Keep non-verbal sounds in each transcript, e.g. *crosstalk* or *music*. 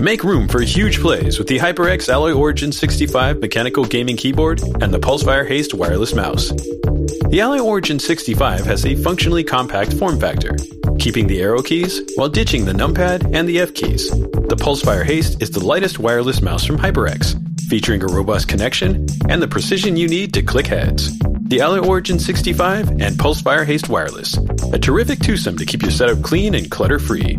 Make room for huge plays with the HyperX Alloy Origin 65 mechanical gaming keyboard and the Pulsefire Haste wireless mouse. The Alloy Origin 65 has a functionally compact form factor, keeping the arrow keys while ditching the numpad and the F keys. The Pulsefire Haste is the lightest wireless mouse from HyperX, featuring a robust connection and the precision you need to click heads. The Alloy Origin 65 and Pulsefire Haste Wireless, a terrific twosome to keep your setup clean and clutter-free.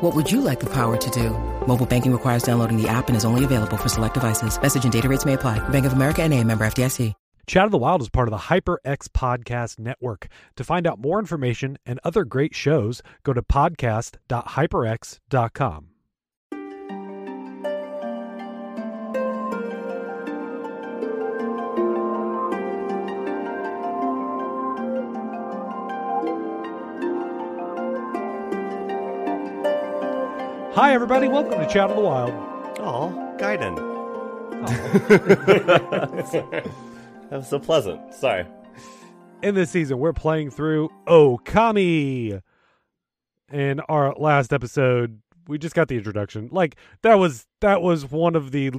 What would you like the power to do? Mobile banking requires downloading the app and is only available for select devices. Message and data rates may apply. Bank of America and a member FDIC. Chat of the Wild is part of the HyperX Podcast Network. To find out more information and other great shows, go to podcast.hyperx.com. Hi, everybody. Welcome to Chat of the Wild. Oh, Gaiden. *laughs* that was so pleasant. Sorry. In this season, we're playing through Okami. In our last episode, we just got the introduction. Like that was that was one of the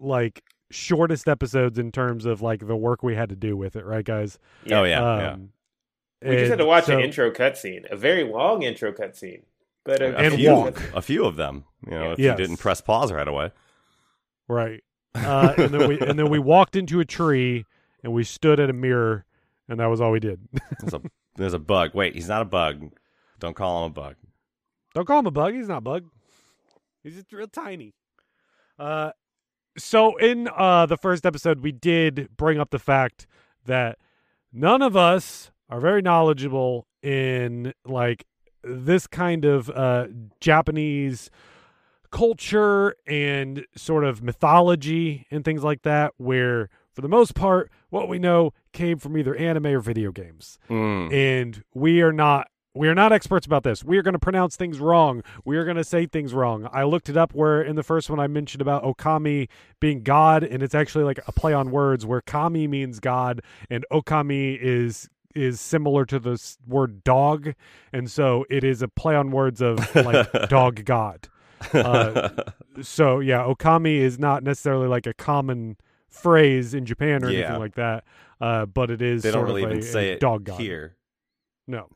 like shortest episodes in terms of like the work we had to do with it, right, guys? Oh yeah, yeah. Um, We just had to watch so- an intro cutscene, a very long intro cutscene, but a, And few, walk. a few of them. You know, if Yes. you didn't press pause right away. Right. Uh, and then we and then we walked into a tree and we stood at a mirror and that was all we did. *laughs* There's a, there's a bug. Wait, he's not a bug. Don't call him a bug. Don't call him a bug. He's not a bug. He's just real tiny. Uh, so in uh the first episode, we did bring up the fact that none of us are very knowledgeable in like this kind of uh Japanese culture and sort of mythology and things like that where for the most part what we know came from either anime or video games Mm. and we are not we are not experts about this. We are going to pronounce things wrong. We are going to say things wrong. I looked it up where in the first one I mentioned about Okami being God, and it's actually like a play on words where Kami means God and Okami is is similar to the word dog, and so it is a play on words of like *laughs* dog God. Uh, *laughs* so yeah, Okami is not necessarily like a common phrase in Japan or Yeah. anything like that, uh, but it is they don't sort really of a, even say a it dog God. here. No.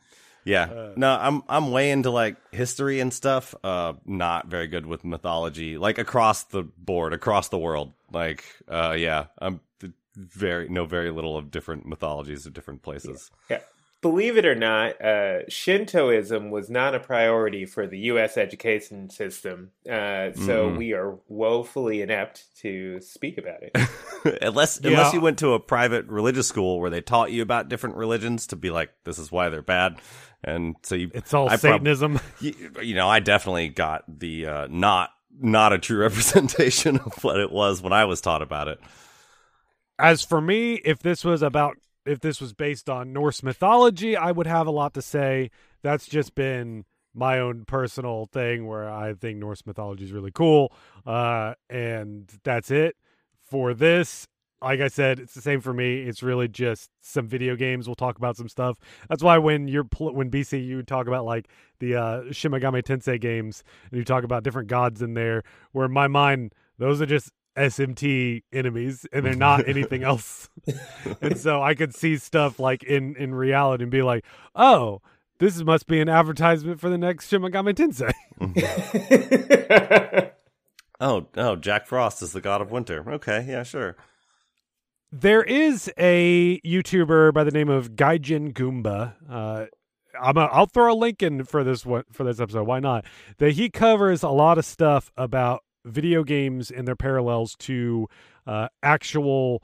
Yeah. Uh, no, I'm I'm way into like history and stuff. Uh not very good with mythology. Like across the board, across the world. Like uh yeah, I'm th- very know very little of different mythologies of different places. yeah. Believe it or not, uh, Shintoism was not a priority for the U.S. education system, uh, so Mm-mm. we are woefully inept to speak about it. *laughs* unless Yeah. unless you went to a private religious school where they taught you about different religions to be like this is why they're bad. And so you It's all I prob- Satanism. *laughs* you, you know, I definitely got the uh, not not a true *laughs* representation of what it was when I was taught about it. As for me, if this was about if this was based on Norse mythology, I would have a lot to say. That's just been my own personal thing where I think Norse mythology is really cool. Uh, and that's it for this. Like I said, it's the same for me. It's really just some video games. We'll talk about some stuff. That's why when you're pl- when BC you talk about like the uh, Shin Megami Tensei games and you talk about different gods in there, where in my mind those are just SMT enemies and they're not *laughs* anything else. and so I could see stuff like in in reality and be like, oh, this must be an advertisement for the next Shin Megami Tensei. *laughs* Oh, oh, Jack Frost is the god of winter. Okay, yeah, sure. there is a YouTuber by the name of Gaijin Goomba. Uh, I'm a, I'll throw a link in for this one for this episode. Why not? That he covers a lot of stuff about video games and their parallels to uh, actual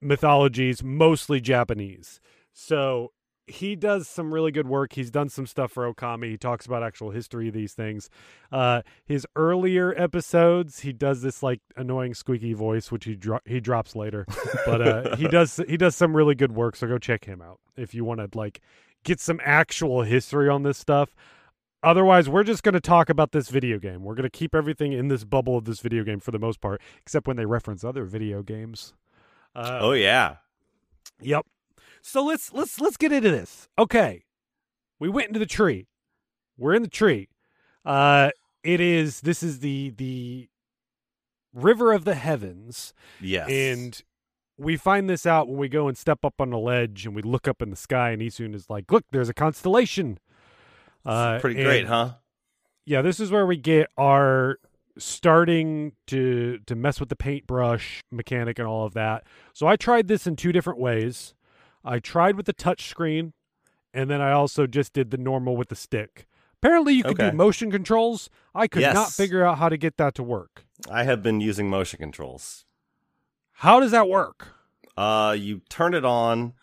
mythologies, mostly Japanese. So he does some really good work. He's done some stuff for Okami. He talks about actual history of these things. Uh, his earlier episodes, he does this like annoying squeaky voice, which he dro- he drops later. But uh, *laughs* he does he does some really good work. So go check him out if you want to like get some actual history on this stuff. Otherwise, we're just going to talk about this video game. We're going to keep everything in this bubble of this video game for the most part, except when they reference other video games. Uh, oh yeah. Yep. So let's let's let's get into this. Okay. We went into the tree. We're in the tree. Uh it is this is the the river of the heavens. Yes. And we find this out when we go and step up on a ledge and we look up in the sky and Issun is like, "Look, there's a constellation." Uh pretty great, huh? Yeah, this is where we get our starting to to mess with the paintbrush mechanic and all of that. So I tried this in two different ways. I tried with the touch screen, and then I also just did the normal with the stick. Apparently, you could okay. do motion controls. I could yes. not figure out how to get that to work. I have been using motion controls. How does that work? Uh, you turn it on,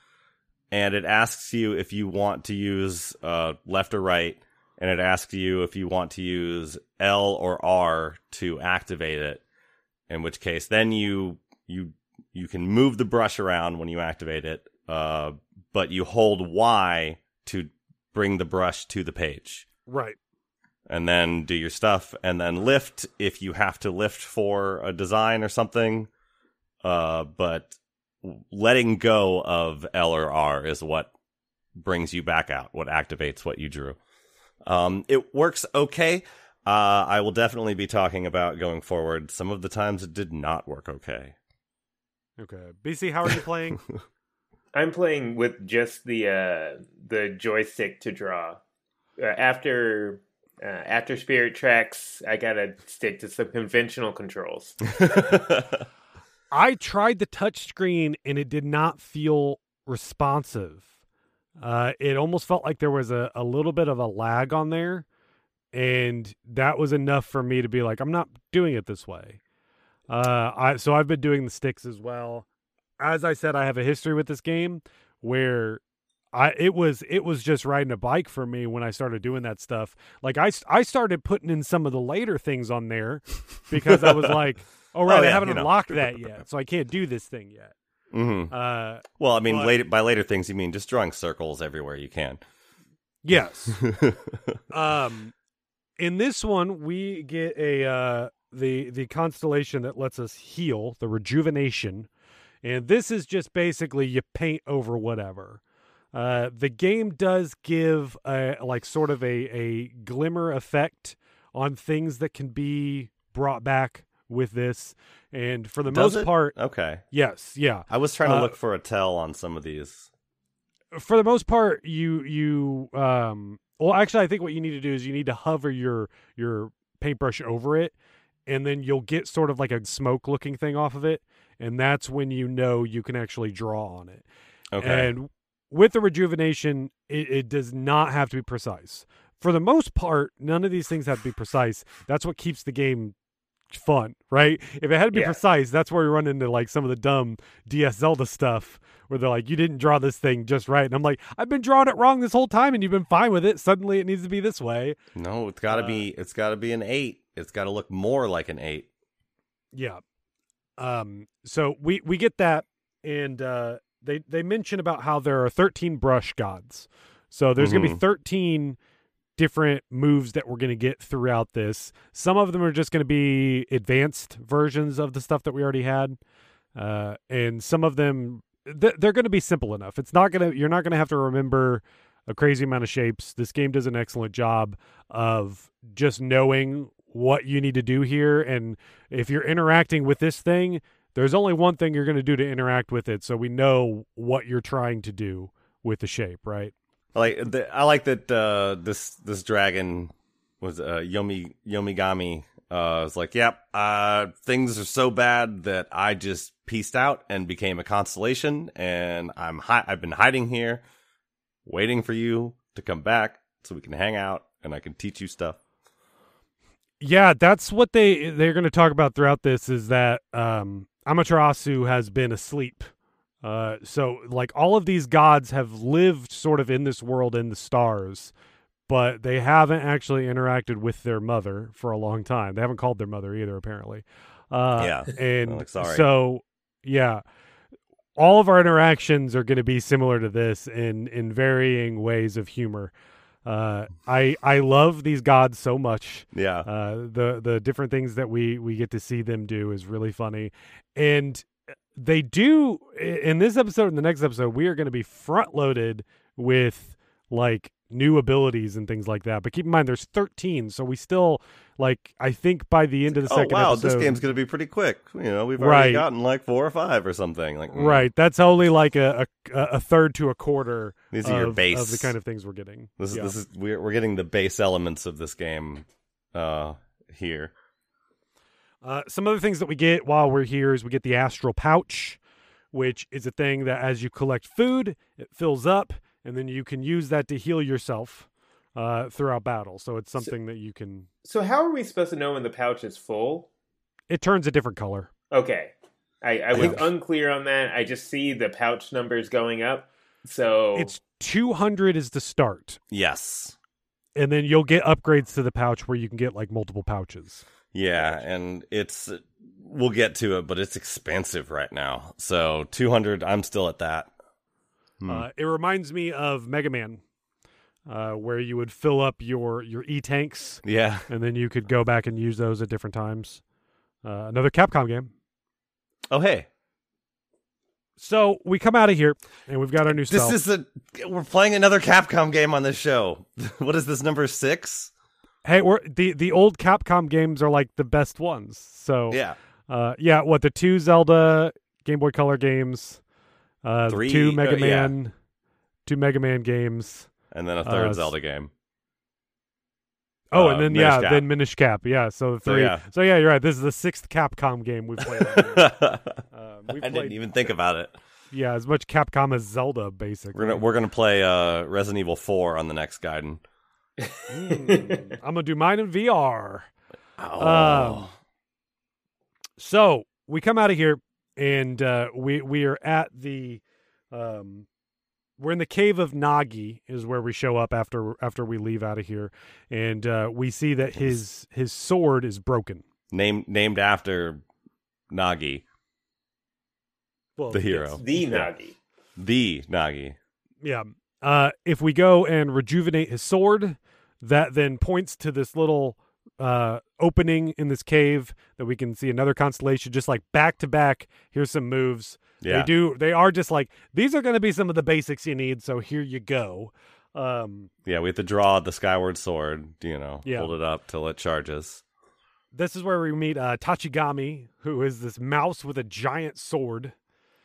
and it asks you if you want to use uh, left or right, and it asks you if you want to use L or R to activate it. In which case, then you you you can move the brush around when you activate it, uh, but you hold Y to bring the brush to the page. Right. And then do your stuff, and then lift if you have to lift for a design or something. Uh, but letting go of L or R is what brings you back out, what activates what you drew. Um, it works okay. Uh, I will definitely be talking about going forward. Some of the times it did not work okay. Okay. BC, how are you playing? *laughs* I'm playing with just the uh, the joystick to draw. Uh, after uh, after Spirit Tracks, I gotta stick to some conventional controls. *laughs* I tried the touchscreen and it did not feel responsive. Uh, it almost felt like there was a, a little bit of a lag on there, and that was enough for me to be like, I'm not doing it this way. Uh, I so I've been doing the sticks as well as I said, I have a history with this game where I it was it was just riding a bike for me when I started doing that stuff. Like I I started putting in some of the later things on there because I was *laughs* like, oh right, oh, yeah, I haven't unlocked know. *laughs* that yet, so I can't do this thing yet. Mm-hmm. Uh, well, I mean, but, later, by later things, you mean just drawing circles everywhere you can. Yes. *laughs* um, in this one, we get a uh, the the constellation that lets us heal, the rejuvenation, and this is just basically you paint over whatever. Uh, the game does give a like sort of a, a glimmer effect on things that can be brought back with this. And for the does most it? part, okay, yes, yeah. I was trying to uh, look for a tell on some of these. For the most part, you you um well actually I think what you need to do is you need to hover your your paintbrush over it and then you'll get sort of like a smoke looking thing off of it and that's when you know you can actually draw on it. Okay. And with the rejuvenation, it, it does not have to be precise. For the most part, none of these things have to be precise. That's what keeps the game fun, right? If it had to be yeah. precise, that's where we run into like some of the dumb DS Zelda stuff where they're like, you didn't draw this thing just right. And I'm like, I've been drawing it wrong this whole time and you've been fine with it. Suddenly it needs to be this way. No, it's gotta uh, be it's gotta be an eight. It's gotta look more like an eight. Yeah. Um, so we we get that, and uh, they they mention about how there are 13 brush gods. So there's mm-hmm. gonna be mm-hmm. 13 different moves that we're gonna get throughout this. Some of them are just gonna be advanced versions of the stuff that we already had, uh, and some of them th- they're gonna be simple enough. It's not gonna you're not gonna have to remember a crazy amount of shapes. This game does an excellent job of just knowing what you need to do here. And if you're interacting with this thing, there's only one thing you're going to do to interact with it. So we know what you're trying to do with the shape, right? I like the, I like that uh, this this dragon was uh, Yomi Yomigami Uh, it's like, yep, uh, things are so bad that I just pieced out and became a constellation, and I'm hi- I've been hiding here, waiting for you to come back so we can hang out and I can teach you stuff. Yeah, that's what they they're going to talk about throughout this is that um Amaterasu has been asleep. Uh so like all of these gods have lived sort of in this world in the stars, but they haven't actually interacted with their mother for a long time. They haven't called their mother either apparently. Uh Yeah. and so yeah, all of our interactions are going to be similar to this in in varying ways of humor. Uh, I I love these gods so much. Yeah. Uh, the the different things that we we get to see them do is really funny, and they do in this episode and the next episode. We are going to be front loaded with like new abilities and things like that. But keep in mind, there's 13, so we still like. I think by the end of the oh second wow, episode, this game's gonna be pretty quick. You know, we've already Right. gotten like four or five or something. Like, mm, right. That's only like a a, a third to a quarter. These are your base. of the kind of things we're getting. This is Yeah. this is we're we're getting the base elements of this game uh here. Uh, some other things that we get while we're here is we get the astral pouch, which is a thing that as you collect food, it fills up, and then you can use that to heal yourself uh, throughout battle. So it's something that you can. So how are we supposed to know when the pouch is full? It turns a different color. Okay. I, I was think- unclear on that. I just see the pouch numbers going up. So It's 200 is the start, Yes. and then you'll get upgrades to the pouch where you can get like multiple pouches. Yeah, and it's we'll get to it, but it's expensive right now. So 200, I'm still at that. Hmm. Uh, it reminds me of Mega Man, uh, where you would fill up your your e tanks Yeah. and then you could go back and use those at different times. Uh, another Capcom game. Oh hey. So we come out of here and we've got our new This stuff. is a we're playing another Capcom game on this show. *laughs* what is this number 6? Hey, we're the the old Capcom games are like the best ones. So Yeah. uh, yeah, what the two Zelda Game Boy Color games, uh, Three, two uh, Mega yeah. Man, two Mega Man games. And then a third Uh, Zelda game. Oh, Uh, and then Minish yeah, Cap. then Minish Cap. Yeah, so the So, three. yeah. So yeah, you're right. This is the sixth Capcom game we've played. *laughs* um, I we've didn't even think about it. yeah as much Capcom as Zelda, basically. We're gonna we're gonna play uh, Resident Evil 4 on the next Gaiden. Mm, I'm gonna do mine in VR. Oh. Um, so we come out of here and uh, we we are at the um, we're in the cave of Nagi is where we show up after after we leave out of here, and uh, we see that his his sword is broken. named named after Nagi, Well, the hero, the Nagi. the Nagi. Yeah. Uh, if we go and rejuvenate his sword, that then points to this little uh, opening in this cave that we can see another constellation, just like back to back. Here's some moves. Yeah, They do. They are just like these are going to be some of the basics you need. So here you go. Um, yeah. We have to draw the Skyward Sword. You know, Yeah. hold it up till it charges. this is where we meet uh, Tachigami, who is this mouse with a giant sword.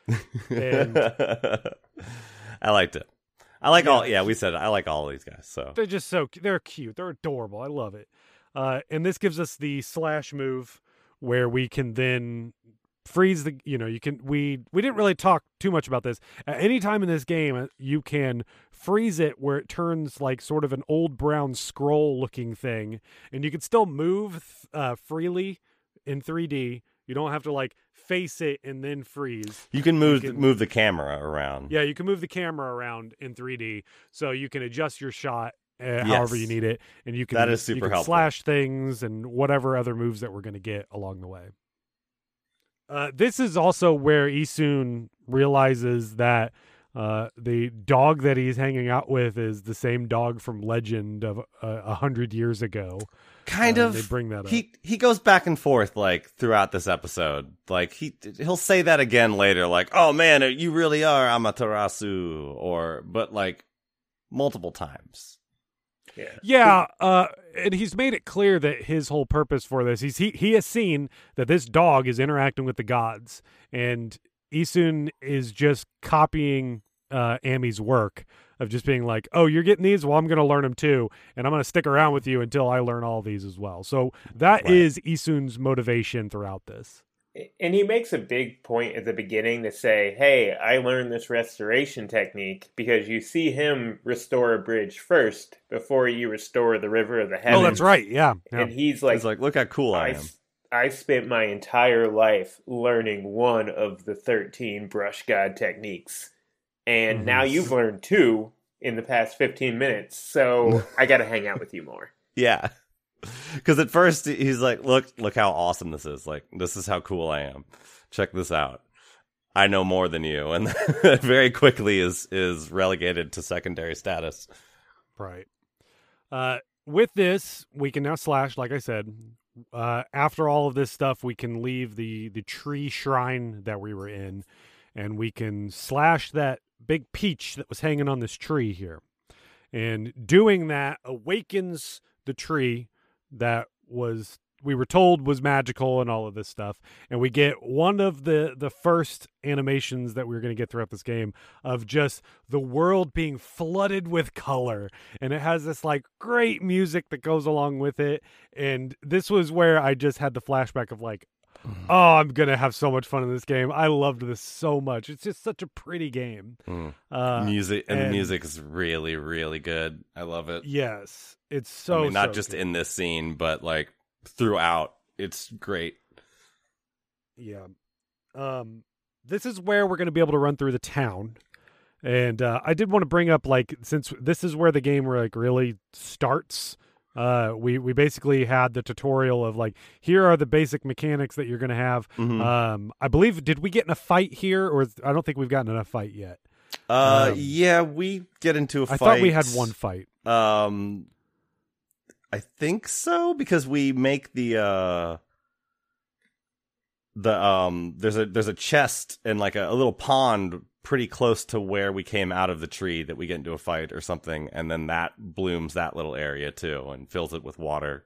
*laughs* And I liked it. I like all. Yeah, we said it. I like all these guys. So they're just so they're cute. They're adorable. I love it. Uh, and this gives us the slash move where we can then freeze the you know you can we we didn't really talk too much about this at any time in this game uh, you can freeze it where it turns like sort of an old brown scroll looking thing and you can still move uh, freely in 3d you don't have to like face it and then freeze you can move can- move the camera around. yeah, you can move the camera around in 3D, so you can adjust your shot uh, however you need it, and you can That is you super can helpful. slash things and whatever other moves that we're going to get along the way. Uh, this is also where Issun realizes that uh, the dog that he's hanging out with is the same dog from Legend of uh, a hundred years ago. kind Uh, of. they bring that up. He he goes back and forth like throughout this episode. Like he he'll say that again later. Like, oh man, you really are Amaterasu, or but like multiple times. Yeah. Yeah, uh, and he's made it clear that his whole purpose for this he's he he has seen that this dog is interacting with the gods, and Issun is just copying uh, Amy's work of just being like, "Oh, you're getting these? Well, I'm going to learn them too, and I'm going to stick around with you until I learn all these as well." So that Right. is Issun's motivation throughout this. And he makes a big point at the beginning to say, "Hey, I learned this restoration technique because you see him restore a bridge first before you restore the river of the heavens." Oh, that's right. Yeah. yeah. And he's like, He's like, look how cool I I, am. s- I spent my entire life learning one of the 13 brush god techniques. And Mm-hmm. now you've learned two in the past 15 minutes. So *laughs* I got to hang out with you more. Yeah. Because at first he's like, "Look, look how awesome this is! Like, this is how cool I am. Check this out. I know more than you." And *laughs* very quickly is is relegated to secondary status. Right. Uh, with this, we can now slash. Like I said, uh, after all of this stuff, we can leave the the tree shrine that we were in, and we can slash that big peach that was hanging on this tree here. And doing that awakens the tree that was we were told was magical and all of this stuff. And we get one of the the first animations that we are going to get throughout this game of just the world being flooded with color. And it has this like great music that goes along with it. And this was where i just had the flashback of like oh i'm going to have so much fun in this game i loved this so much it's just such a pretty game Mm. uh music and, the music is really, really good. I love it. yes it's so I mean, not so just good. in this scene, but like throughout. It's great. Yeah. Um this is where we're going to be able to run through the town. And uh I did want to bring up like since this is where the game like really starts uh we we basically had the tutorial of like here are the basic mechanics that you're going to have. Mhm. Um I believe did we get in a fight here or I don't think we've gotten in a fight yet. Uh, um, yeah, we get into a fight. I thought we had one fight. Um, I think so because we make the uh the um there's a there's a chest and like a, a little pond pretty close to where we came out of the tree that we get into a fight or something and then that blooms that little area too and fills it with water.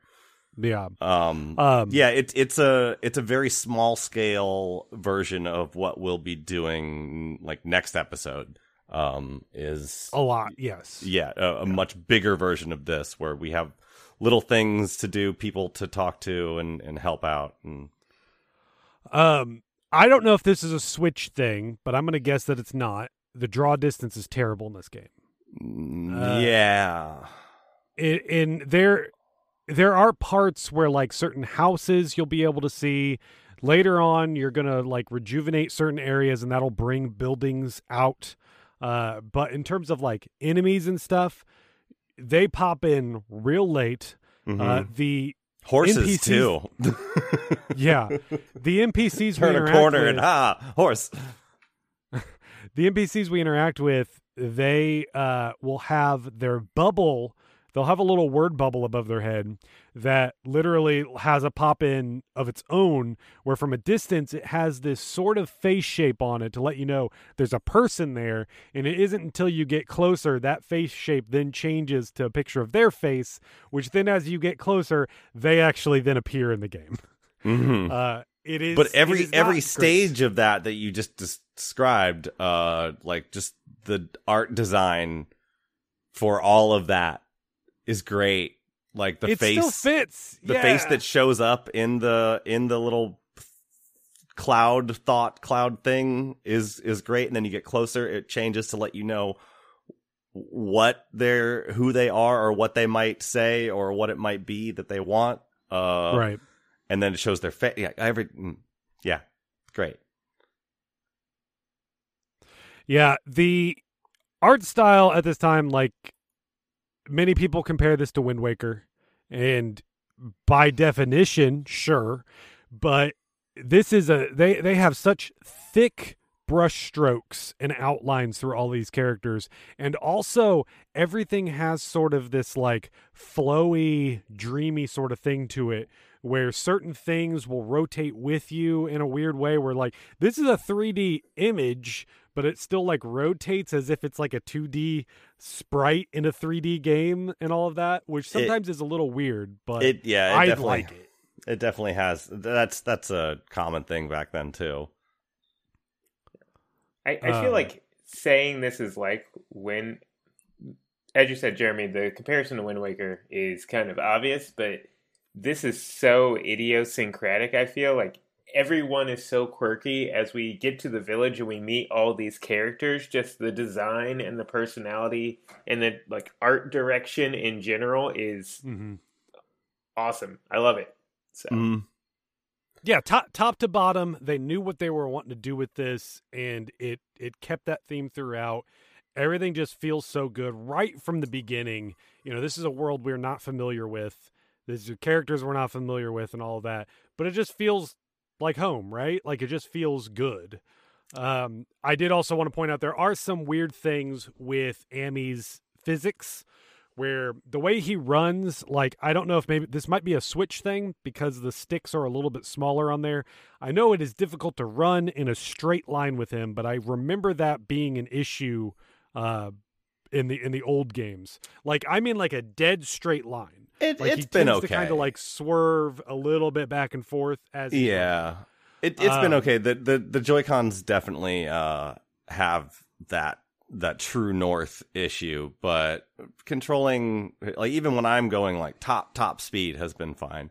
Yeah. Um, Um yeah, it's it's a it's a very small scale version of what we'll be doing like next episode. Um, is a lot. Yes. yeah, a, a much bigger version of this where we have little things to do, people to talk to, and and help out. And Um, I don't know if this is a Switch thing, but I'm going to guess that it's not. The draw distance is terrible in this game. mm, Uh, yeah, In, in there, there are parts where like certain houses you'll be able to see. Later on, you're gonna like rejuvenate certain areas, and that'll bring buildings out. Uh, but in terms of like enemies and stuff, they pop in real late. Uh, Mhm. the horses NPCs too. *laughs* yeah, the NPCs we Turn a corner with, and ah, horse. *laughs* the NPCs we interact with, they uh, will have their bubble. They'll have a little word bubble above their head that literally has a pop in of its own, where from a distance it has this sort of face shape on it to let you know there's a person there. And it isn't until you get closer that face shape then changes to a picture of their face, which then as you get closer, they actually then appear in the game. Mhm. Uh, it is, but every is every great. stage of that that you just des- described uh like just the art design for all of that is great like the it face still fits. the face that shows up in the in the little cloud thought cloud thing is is great and then you get closer it changes to let you know what they're who they are or what they might say or what it might be that they want uh right. and then it shows their face. Yeah, every mm, yeah, great. Yeah, the art style at this time, like many people compare this to Wind Waker, and by definition, sure, but this is a they they have such thick brush strokes and outlines through all these characters and also everything has sort of this like flowy dreamy sort of thing to it where certain things will rotate with you in a weird way where like this is a 3D image but it still like rotates as if it's like a 2D sprite in a 3D game and all of that which sometimes is a little weird but It yeah, it I definitely like it it definitely has. That's that's a common thing back then too. I, I feel Um, like saying this is like when, as you said, Jeremy, the comparison to Wind Waker is kind of obvious, but this is so idiosyncratic. I feel like everyone is so quirky as we get to the village and we meet all these characters just the design and the personality and the like art direction in general is Mm-hmm. awesome i love it so Mhm. Yeah, top top to bottom, they knew what they were wanting to do with this, and it it kept that theme throughout. Everything just feels so good right from the beginning. You know, this is a world we're not familiar with. These are characters we're not familiar with, and all of that. But it just feels like home, right? Like it just feels good. Um, I did also want to point out there are some weird things with Ami's physics where the way he runs, like I don't know if maybe this might be a switch thing because the sticks are a little bit smaller on there. I know it is difficult to run in a straight line with him, but I remember that being an issue uh, in the in the old games. Like I mean, like a dead straight line. It, Like it's he been okay. to kind of like swerve a little bit back and forth as yeah, it, it's been Um, okay. The the the Joy Cons definitely uh, have that that true north issue, but controlling like even when I'm going like top top speed has been fine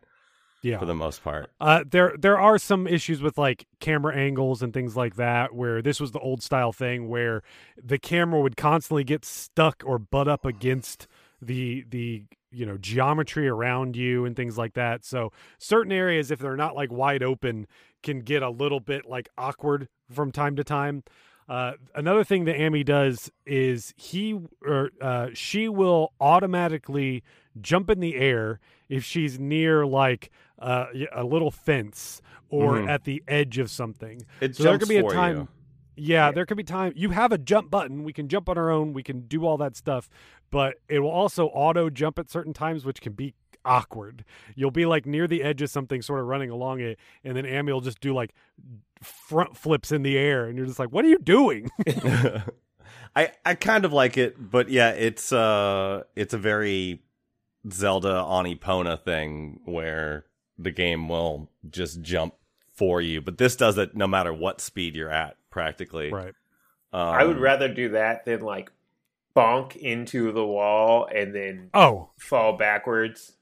yeah. for the most part. Uh, there there are some issues with like camera angles and things like that where this was the old style thing where the camera would constantly get stuck or butt up against the the you know geometry around you and things like that. So certain areas if they're not like wide open can get a little bit like awkward from time to time. Uh, another thing that Amy does is he or uh, she will automatically jump in the air if she's near like uh, a little fence or Mhm. at the edge of something. It So there could be a time. you. Yeah, there could be time. You have a jump button. We can jump on our own. We can do all that stuff, but it will also auto jump at certain times, which can be awkward. You'll be like near the edge of something, sort of running along it, and then Amy will just do like front flips in the air, and you're just like, "What are you doing?" *laughs* I I kind of like it, but yeah, it's uh it's a very Zelda on Epona thing where the game will just jump for you, but this does it no matter what speed you're at, practically. right. Um, i would rather do that than like bonk into the wall and then Oh, fall backwards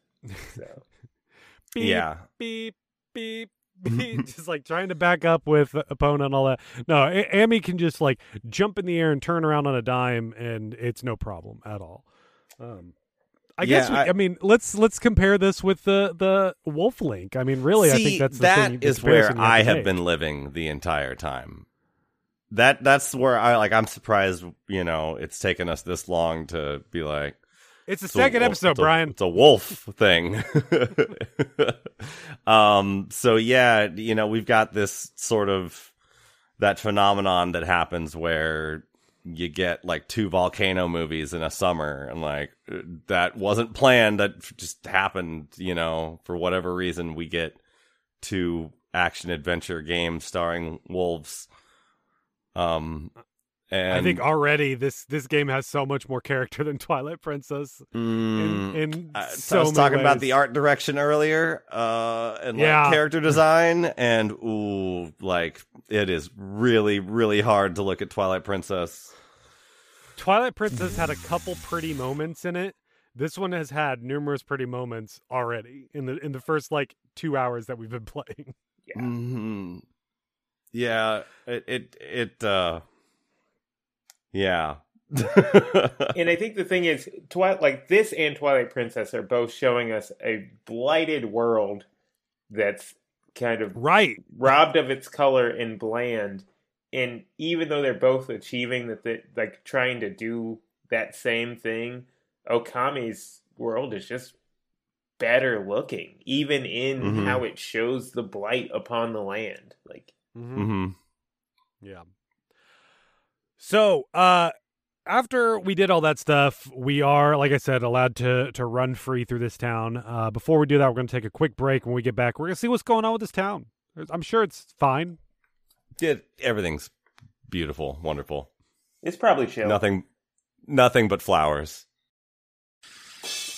so *laughs* beep, Yeah. beep, beep, *laughs* beep. just like trying to back up with Epona and all that. No, A- Amy can just like jump in the air and turn around on a dime, and it's no problem at all. Um, I Yeah, guess we, I- I, mean let's let's compare this with the the Wolf Link. I mean, really, I think that's the that thing, is where I have been living the entire time. That that's where I like. I'm surprised. You know, it's taken us this long to be like. It's the It's a second wolf- episode, it's a- Brian. It's a wolf thing. *laughs* um. So yeah, you know, we've got this sort of that phenomenon that happens where you get like two volcano movies in a summer, and like that wasn't planned. That just happened. You know, for whatever reason, we get two action adventure games starring wolves. Um. And I think already this this game has so much more character than *laughs* Twilight Princess. Mm, in, in I, so I was many talking about the art direction earlier, uh, and Yeah. like character design, and ooh, like it is really, really hard to look at Twilight Princess. Twilight Princess had a couple pretty moments in it. This one has had numerous pretty moments already in the in the first like two hours that we've been *laughs* playing. yeah hmm Yeah, it, it, it, uh, yeah. and I think the thing is, Twilight, like this and Twilight Princess are both showing us a blighted world that's kind of Right. robbed of its color and bland. And even though they're both achieving that, they like trying to do that same thing, Okami's world is just better looking, even in Mhm. how it shows the blight upon the land. Like, Mm-hmm. hmm Yeah. So, uh after we did all that stuff, we are, like I said, allowed to to run free through this town. Uh before we do that, we're going to take a quick break. When we get back, we're going to see what's going on with this town. I'm sure it's fine. Yeah, everything's beautiful, wonderful. it's probably chill. Nothing, nothing but flowers.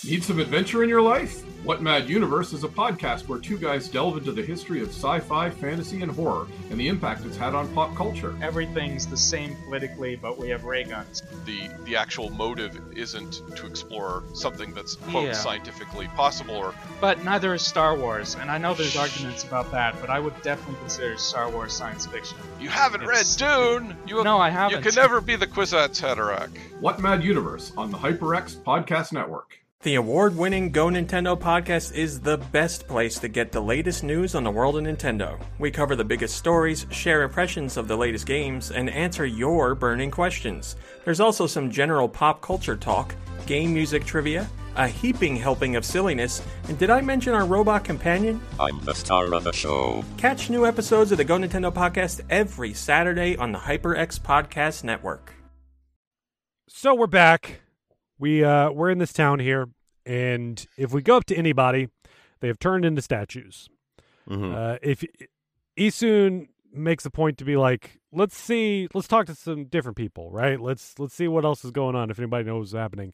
Need some adventure in your life? What Mad Universe is a podcast where two guys delve into the history of sci fi, fantasy, and horror and the impact it's had on pop culture. Everything's the same politically, but we have ray guns. The, the actual motive isn't to explore something that's, quote, Yeah. scientifically possible or But neither is Star Wars, and I know there's arguments about that, but I would definitely consider Star Wars science fiction. You haven't It's- read Dune! You No, I haven't. You can never be the Kwisatz Haderach. What Mad Universe on the HyperX Podcast Network. The award winning Go Nintendo podcast is the best place to get the latest news on the world of Nintendo. We cover the biggest stories, share impressions of the latest games, and answer your burning questions. There's also some general pop culture talk, game music trivia, a heaping helping of silliness, and did I mention our robot companion? I'm the star of the show. Catch new episodes of the Go Nintendo podcast every Saturday on the HyperX Podcast Network. So we're back. We uh we're in this town here, and if we go up to anybody, they have turned into statues. Mhm. Uh, if Issun makes a point to be like, let's see, let's talk to some different people, right? Let's let's see what else is going on. If anybody knows what's happening,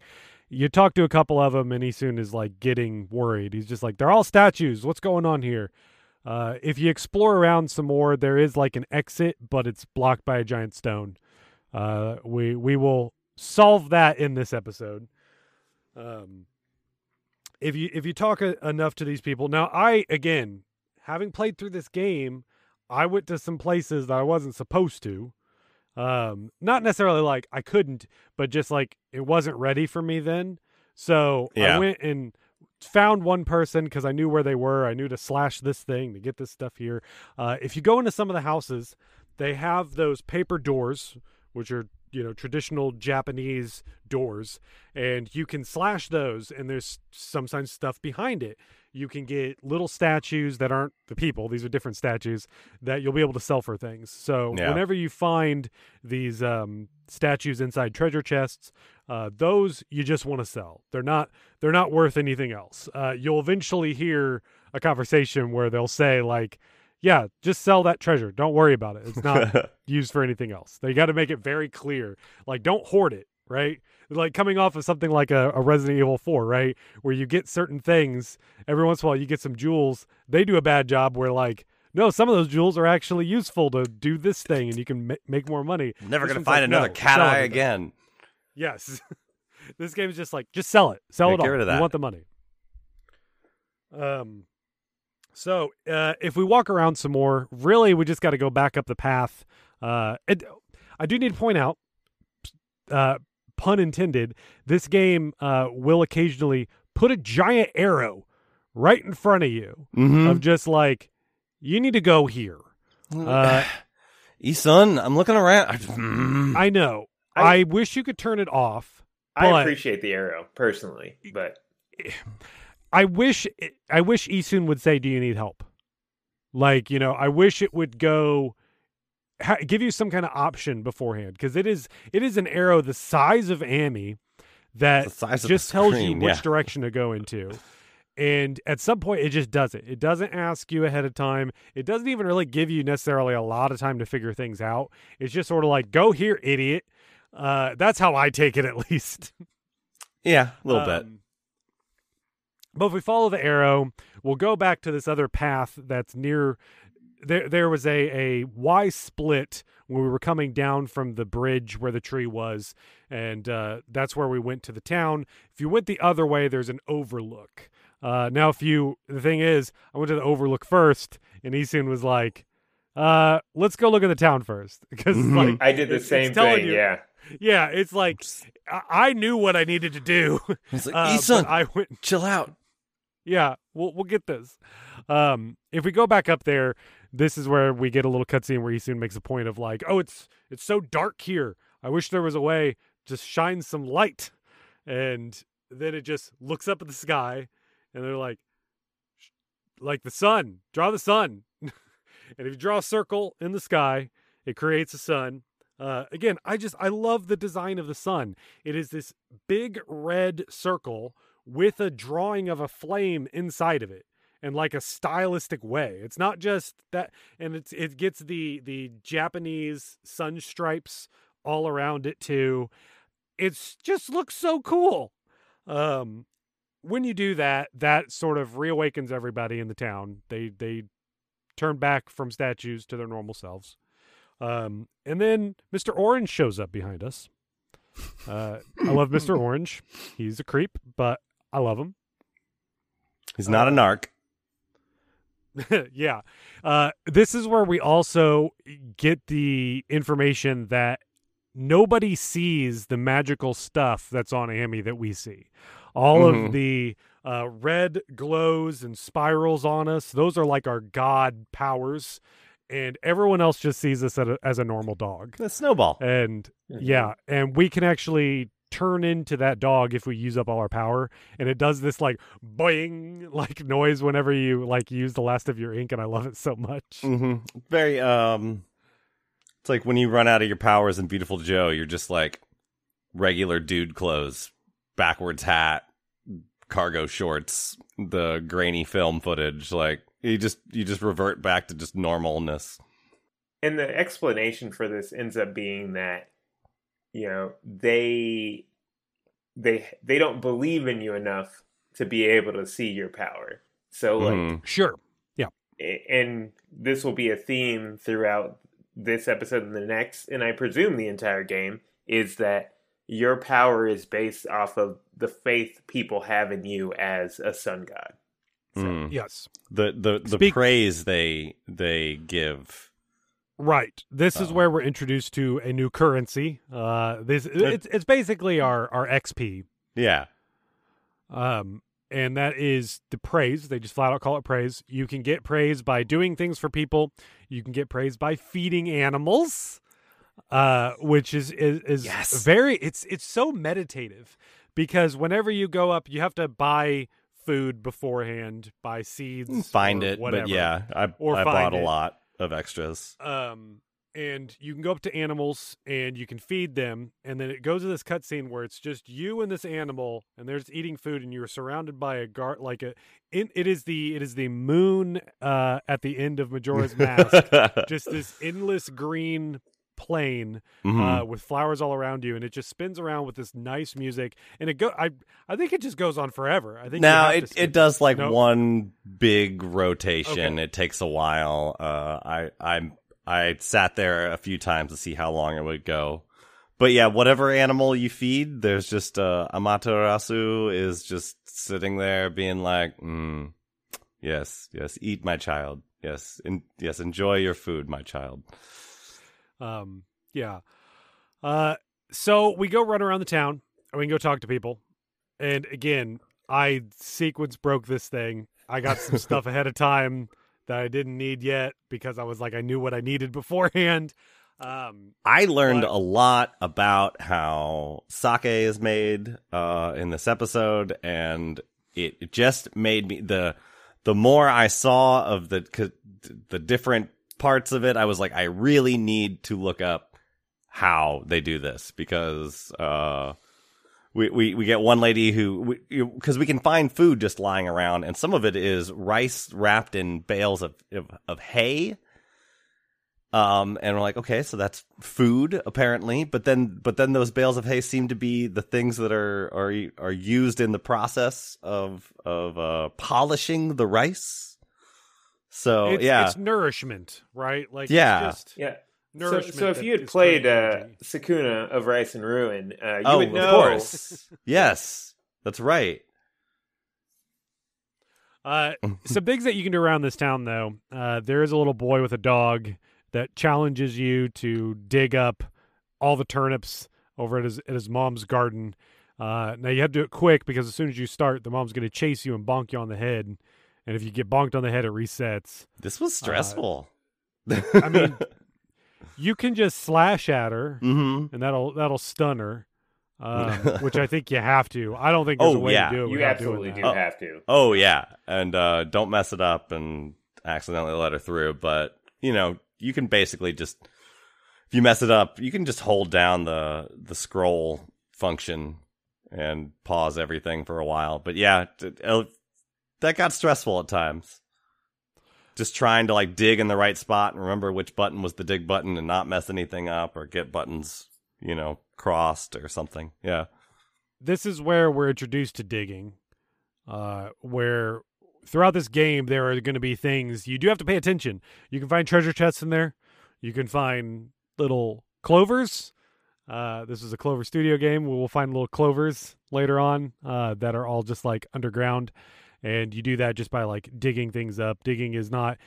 you talk to a couple of them, and Issun is like getting worried. He's just like, they're all statues. What's going on here? Uh, if you explore around some more, there is like an exit, but it's blocked by a giant stone. Uh, we we will solve that in this episode. Um, if you if you talk a, enough to these people, now I again, having played through this game, I went to some places that I wasn't supposed to. Um, not necessarily like I couldn't, but just like it wasn't ready for me then. So Yeah. I went and found one person because I knew where they were. I knew to slash this thing to get this stuff here. Uh, if you go into some of the houses, they have those paper doors, which are you know traditional Japanese doors, and you can slash those, and there's sometimes stuff behind it. You can get little statues that aren't the people; these are different statues that you'll be able to sell for things. So Yeah. whenever you find these um, statues inside treasure chests, uh, those you just want to sell. They're not they're not worth anything else. Uh, you'll eventually hear a conversation where they'll say like, "Yeah, just sell that treasure. Don't worry about it. It's not *laughs* used for anything else." They got to make it very clear. Like, don't hoard it. Right? Like coming off of something like a, a Resident Evil 4, right? Where you get certain things every once in a while, you get some jewels. They do a bad job where like. No, some of those jewels are actually useful to do this thing, and you can ma- make more money. Never gonna find like, another no, cat eye again. Yes. *laughs* this game is just like just sell it. Sell it all. rid of We that. want the money. Um so uh if we walk around some more, really we just got to go back up the path. Uh it, I do need to point out uh pun intended, this game uh will occasionally put a giant arrow right in front of you Mhm. of just like you need to go here. Uh *sighs* Issun, I'm looking around. I, mm. Know. I, I- wish you could turn it off. I appreciate the arrow personally, but *sighs* I wish I wish Issun would say, "Do you need help?" Like you know, I wish it would go ha- give you some kind of option beforehand because it is it is an arrow the size of Amy that just tells you which yeah. direction to go into. And at some point, it just does it. It doesn't ask you ahead of time. It doesn't even really give you necessarily a lot of time to figure things out. It's just sort of like, "Go here, idiot." Uh, that's how I take it, at *laughs* least. yeah, a little bit. But if we follow the arrow, we'll go back to this other path that's near. There, there was a a Y split when we were coming down from the bridge where the tree was, and uh, that's where we went to the town. If you went the other way, there's an overlook. Uh, now, if you the thing is, I went to the overlook first, and Issun was like, uh, "Let's go look at the town first *laughs* because Mhm. like I did the it's- it's same telling thing. you- Yeah, yeah, it's like I, I knew what I needed to do. It's like, *laughs* Uh, but Issun, I went chill out. Yeah, we'll we'll get this. Um, if we go back up there, this is where we get a little cutscene where Issun makes a point of like, "Oh, it's it's so dark here. I wish there was a way to shine some light." And then it just looks up at the sky, and they're like, "Like the sun. Draw the sun." *laughs* and if you draw a circle in the sky, it creates a sun. Uh, again, I just I love the design of the sun. It is this big red circle with a drawing of a flame inside of it in like a stylistic way. It's not just that and it's it gets the the Japanese sun stripes all around it too. It's just looks so cool. Um when you do that, that sort of reawakens everybody in the town. They they turn back from statues to their normal selves. Um, and then Mr. Orange shows up behind us. Uh, I love Mr. *laughs* Orange. He's a creep, but I love him. He's not a narc. *laughs* yeah. Uh, this is where we also get the information that nobody sees the magical stuff that's on Amy that we see. All Mhm. of the uh, red glows and spirals on us, those are like our god powers. And everyone else just sees us as a, as a normal dog. The snowball. And yeah, and we can actually turn into that dog if we use up all our power. And it does this like boing *laughs* like noise whenever you like use the last of your ink, and I love it so much. hmm Very um it's like when you run out of your powers in Beautiful Joe, you're just like regular dude clothes, backwards hat, cargo shorts, the grainy film footage, like you just you just revert back to just normalness. And the explanation for this ends up being that you know they they they don't believe in you enough to be able to see your power. So like Mhm. Sure. Yeah. and this will be a theme throughout this episode and the next, and I presume the entire game is that your power is based off of the faith people have in you as a sun god. Mm. Yes. The the the Speak- praise they they give. Right. This is Oh. where we're introduced to a new currency. Uh, this it's it's basically our our XP. Yeah. Um, and that is the praise. They just flat out call it praise. You can get praise by doing things for people. You can get praise by feeding animals, uh, which is is, is Yes. very. It's it's so meditative because whenever you go up, you have to buy food beforehand, buy seeds, Find it, whatever. but yeah, I I find bought a it. lot of extras. um and you can go up to animals and you can feed them and then it goes to this cutscene where it's just you and this animal and they're just eating food and you're surrounded by a guard like a it, it is the it is the moon uh at the end of majora's mask *laughs* just this endless green plain uh Mhm. with flowers all around you and it just spins around with this nice music and it go i i think it just goes on forever i think now it, it does like No? one big rotation. Okay. It takes a while. Uh, I I I sat there a few times to see how long it would go. But yeah, whatever animal you feed, there's just uh, Amaterasu is just sitting there being like, mm, "Yes, yes, eat my child. Yes, en- yes, enjoy your food, my child." Um, yeah. Uh, so we go run around the town and we can go talk to people. And again, I sequence broke this thing. I got some *laughs* stuff ahead of time that I didn't need yet because I was like, I knew what I needed *laughs* beforehand. Um, I learned But- a lot about how sake is made uh, in this episode, and it, it just made me the the more I saw of the the different parts of it, I was like, I really need to look up how they do this because uh, we, we we get one lady who because we, can find food just lying around, and some of it is rice wrapped in bales of of, of hay. Um, and we're like, okay, so that's food apparently, but then, but then those bales of hay seem to be the things that are are are used in the process of of uh, polishing the rice. So it's, yeah, it's nourishment, right? Like, Yeah. it's just Yeah. So, nourishment. so if you had played uh. Sakuna of Rice and Ruin, uh, you oh, would of know. course, *laughs* yes, that's right. Uh, some things that you can do around this town, though. Uh, there is a little boy with a dog that challenges you to dig up all the turnips over at his at his mom's garden. Uh, now you have to do it quick because as soon as you start, the mom's going to chase you and bonk you on the head. And if you get bonked on the head, it resets. This was stressful. I mean, you can just slash at her, *laughs* hmm and that'll that'll stun her. Um, *laughs* which I think you have to. I don't think there's Oh, a way yeah. to do it. You absolutely doing do that. have to. Oh yeah, and uh, don't mess it up and accidentally let her through. But you know, you can basically just if you mess it up, you can just hold down the the scroll function and pause everything for a while. But yeah, t- uh, that got stressful at times. Just trying to like dig in the right spot and remember which button was the dig button and not mess anything up or get buttons, you know, crossed or something. Yeah. this is where we're introduced to digging. uh, where throughout this game there are going to be things you do have to pay attention. You can find treasure chests in there. You can find little clovers. Uh, this is a Clover Studio game. We'll find little clovers later on uh, that are all just like underground, and you do that just by like digging things up. Digging is not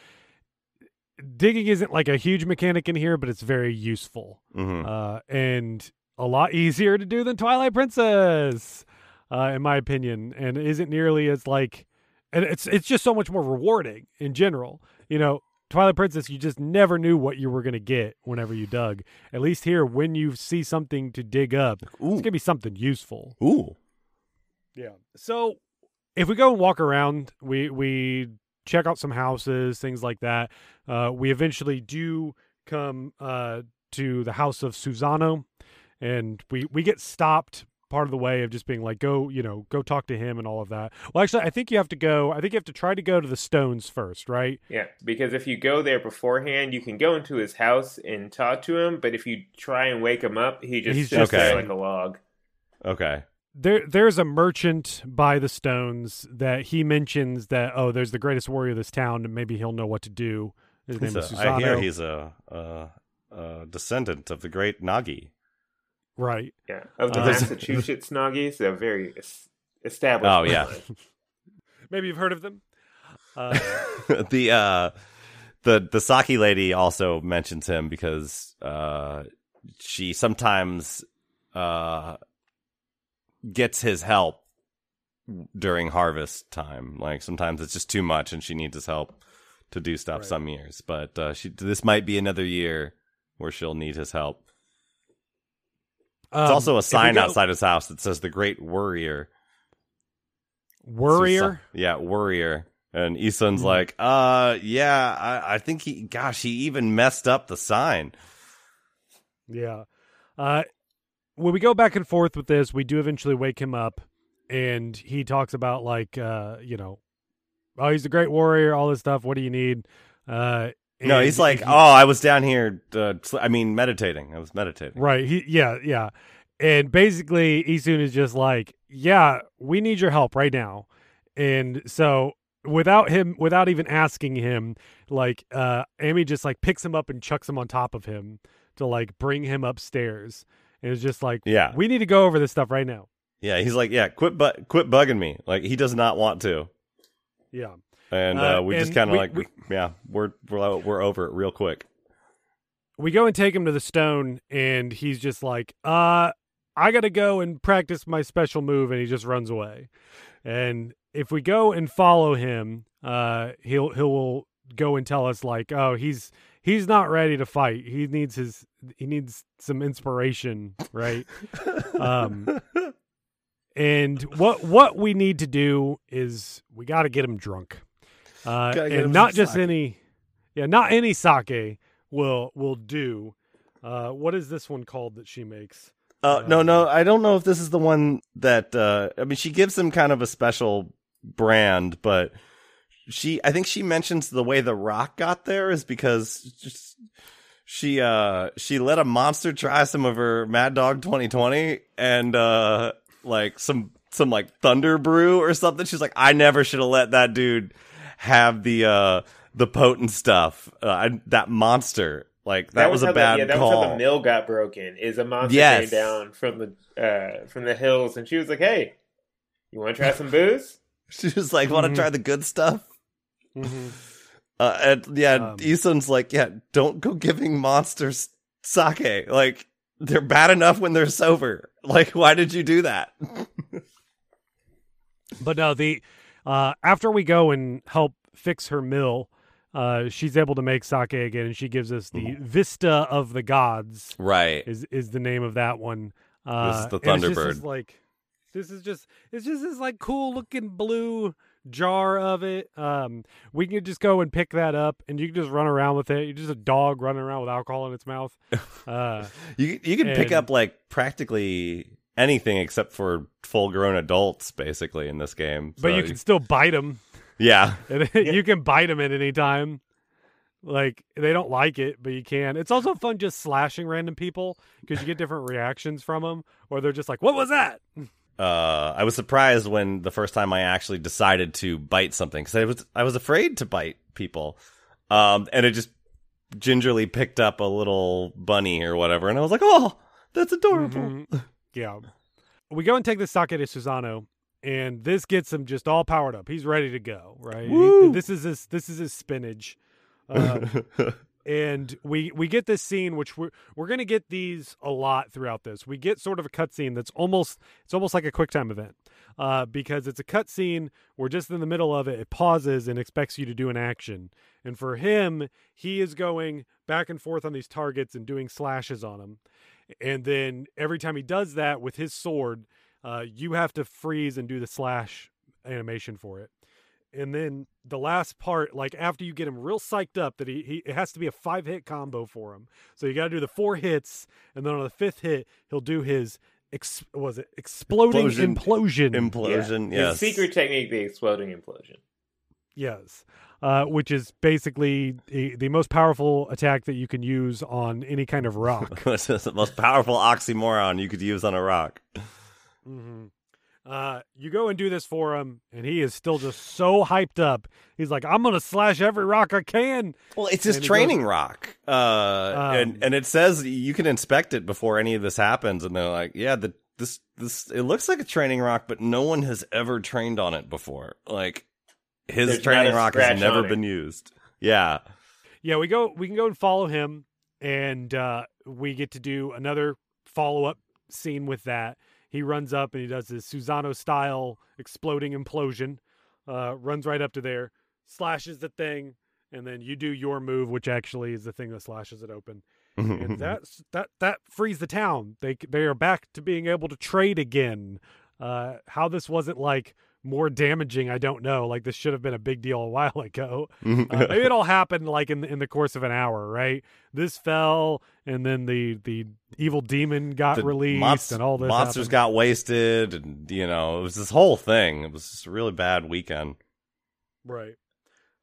digging isn't like a huge mechanic in here, but it's very useful Mhm. uh, and a lot easier to do than Twilight Princess, uh, in my opinion, and isn't nearly as like, and it's it's just so much more rewarding in general. You know, Twilight Princess, you just never knew what you were gonna get whenever you dug. At least here, when you see something to dig up, it's gonna be something useful. Ooh. Yeah. So if we go and walk around, we we check out some houses, things like that. Uh, we eventually do come uh, to the house of Susano, and we we get stopped part of the way of just being like, go, you know, go talk to him and all of that. Well, actually, I think you have to go. I think you have to try to go to the stones first, right? Yeah, because if you go there beforehand, you can go into his house and talk to him. But if you try and wake him up, he just He's just Okay. like a log. Okay. There there's a merchant by the stones that he mentions that oh there's the greatest warrior of this town and maybe he'll know what to do his He's name is a- I hear he's a, a, a descendant of the great Nagi. right Yeah, of the Uh, Massachusetts *laughs* Noggies, they're very es- established. Oh, yeah. *laughs* maybe you've heard of them uh, *laughs* the uh the the Saki lady also mentions him because uh she sometimes uh gets his help during harvest time. Like sometimes it's just too much and she needs his help to do stuff Right. some years. But uh she this might be another year where she'll need his help. There's um, also a sign go- outside his house that says the Great Worrier. warrior Yeah, Worrier. And Issun's Hmm. like, uh, yeah, I, I think he, gosh, he even messed up the sign. yeah uh when we go back and forth with this we do eventually wake him up and he talks about like uh you know oh he's a great warrior all this stuff what do you need uh No, he's like, if oh, I was down here, uh, I mean, meditating. I was meditating. Right. He yeah, yeah. And basically Issun is just like, "Yeah, we need your help right now." And so without him without even asking him, like uh Amy just like picks him up and chucks him on top of him to like bring him upstairs. And it's just like, Yeah. we need to go over this stuff right now. Yeah, he's like, yeah, quit, bu- quit bugging me. Like he does not want to, Yeah. and uh, Uh, we just kind of like, we- yeah, we're we're we're over it real quick. we go and take him to the stone and he's just like uh i gotta go and practice my special move and he just runs away and if we go and follow him uh he'll he'll go and tell us like oh he's he's not ready to fight he needs his he needs some inspiration right um and what what we need to do is we got to get him drunk uh him and not just sake. any yeah not any sake will will do uh what is this one called that she makes Uh, no, no, I don't know if this is the one that. Uh, I mean, she gives him kind of a special brand, but she, I think she mentions the way the Rock got there is because just she, uh, she let a monster try some of her Mad Dog 2020 and uh, like some some like Thunder Brew or something. She's like, I never should have let that dude have the uh the potent stuff. Uh, I, that monster. Like that, was, how a the- bad yeah, that call. was how the mill got broken. Is a monster Yes. came down from the uh, from the hills, and she was like, "Hey, you want to try some booze?" *laughs* She was like, "Want to Mhm. try the good stuff?" Mm-hmm. Uh, and yeah, Um, Issun's like, "Yeah, don't go giving monsters sake. Like they're bad enough when they're sober. Like, why did you do that?" *laughs* But no, the uh, after we go and help fix her mill, uh, she's able to make sake again, and she gives us the Vista of the Gods. Right. Is is the name of that one? Uh, This is the it's just Thunderbird. this, like this is just it's just this like cool looking blue jar of it. Um, we can just go and pick that up, and you can just run around with it. You're just a dog running around with alcohol in its mouth. *laughs* Uh, You you can pick up like practically anything except for full grown adults, basically in this game. but you can still bite *laughs* them. yeah, you can bite them at any time. Like they don't like it, but you can. It's also fun just slashing random people because you get different reactions from them, or they're just like, "What was that?" *laughs* uh, I was surprised when the first time I actually decided to bite something because I was I was afraid to bite people, um, and it just gingerly picked up a little bunny or whatever, and I was like, oh, that's adorable. Mhm. Yeah. We go and take the sake to Susano, and this gets him just all powered up. He's ready to go, right? He- this is his this is his spinach. Um, *laughs* and we we get this scene which we're we're gonna get these a lot throughout this. We get sort of a cutscene that's almost it's almost like a quick time event. Uh, because it's a cutscene where just in the middle of it, it pauses and expects you to do an action. And for him, he is going back and forth on these targets and doing slashes on them. And then every time he does that with his sword, uh, you have to freeze and do the slash animation for it. And then the last part, like after you get him real psyched up, that he, he it has to be a five hit combo for him. So you got to do the four hits, and then on the fifth hit, he'll do his ex, was it exploding Explosion- implosion? Implosion, Yeah. His secret technique, the exploding implosion. Yes. Uh, which is basically the, the most powerful attack that you can use on any kind of rock. Which is the most powerful oxymoron you could use on a rock. hmm Uh, you go and do this for him, and he is still just so hyped up. He's like, "I'm gonna slash every rock I can." Well, it's his training goes- rock, uh, Um, and and it says you can inspect it before any of this happens, and they're like, yeah, the this this it looks like a training rock, but no one has ever trained on it before. Like his training rock has never been used. Yeah, Yeah, we go. We can go and follow him, and uh, we get to do another follow up scene with that. He runs up and he does his Susano style exploding implosion. Uh, runs right up to there, slashes the thing, and then you do your move, which actually is the thing that slashes it open. and *laughs* that's that that frees the town. They they are back to being able to trade again. Uh, how this wasn't like more damaging, I don't know. Like this should have been a big deal a while *laughs* ago. *laughs* Uh, maybe it all happened like in in the course of an hour, right? This fell, and then the the evil demon got The released, monst- and all this monsters happened. got wasted, and you know it was this whole thing. It was just a really bad weekend. right.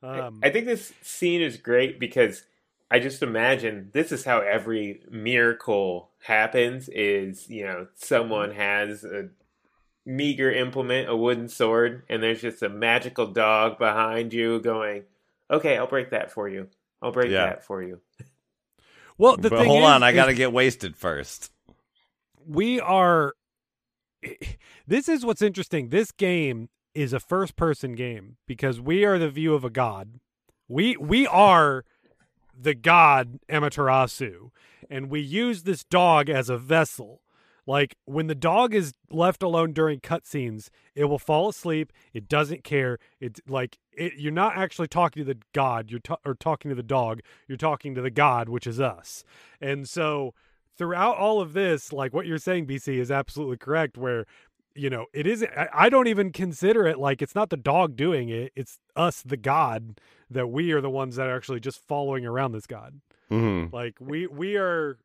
I- Um, I think this scene is great because I just imagine this is how every miracle happens is, you know, someone has a meager implement, a wooden sword, and there's just a magical dog behind you going, "Okay, I'll break that for you. I'll break Yeah. that for you." *laughs* well, the but thing hold is- on, I got to get wasted first. we are *laughs* this is what's interesting this game is a first person game because we are the view of a god we we are the god amaterasu and we use this dog as a vessel like when the dog is left alone during cutscenes it will fall asleep it doesn't care it's like it, you're not actually talking to the god you're ta- or talking to the dog you're talking to the god which is us and so throughout all of this, like what you're saying, BC is absolutely correct. Where you know it isn't. I, I don't even consider it like it's not the dog doing it. It's us, the god, that we are the ones that are actually just following around this god. Mhm. Like we we are.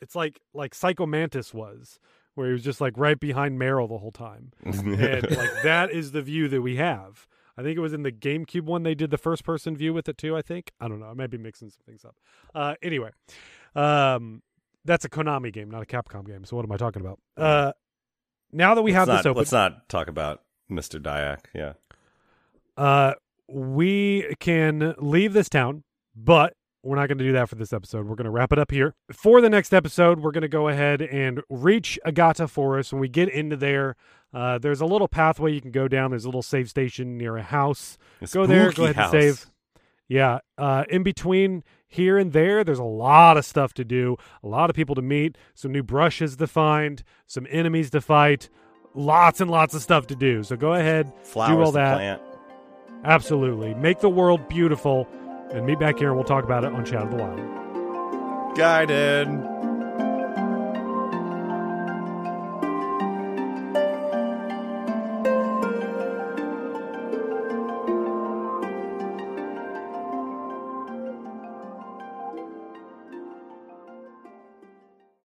It's like like Psycho Mantis was, where he was just like right behind Meryl the whole time, and *laughs* like that is the view that we have. I think it was in the GameCube one they did the first person view with it too. I think I don't know. I might be mixing some things up. Uh, anyway, um, that's a Konami game, not a Capcom game. So what am I talking about? Uh, now that we have let's this not, open, Let's not talk about Mr. Dyack. Yeah. uh, we can leave this town, but we're not going to do that for this episode. We're going to wrap it up here. For the next episode, we're going to go ahead and reach Agata Forest. When we get into there, uh, there's a little pathway you can go down. There's a little save station near a house. A go there, go ahead house. and save. Yeah. Uh, in between here and there, there's a lot of stuff to do, a lot of people to meet, some new brushes to find, some enemies to fight, lots and lots of stuff to do. So go ahead, Flowers do all that. plant. Absolutely. Make the world beautiful. And meet back here and we'll talk about it on Chat of the Wild. Guided.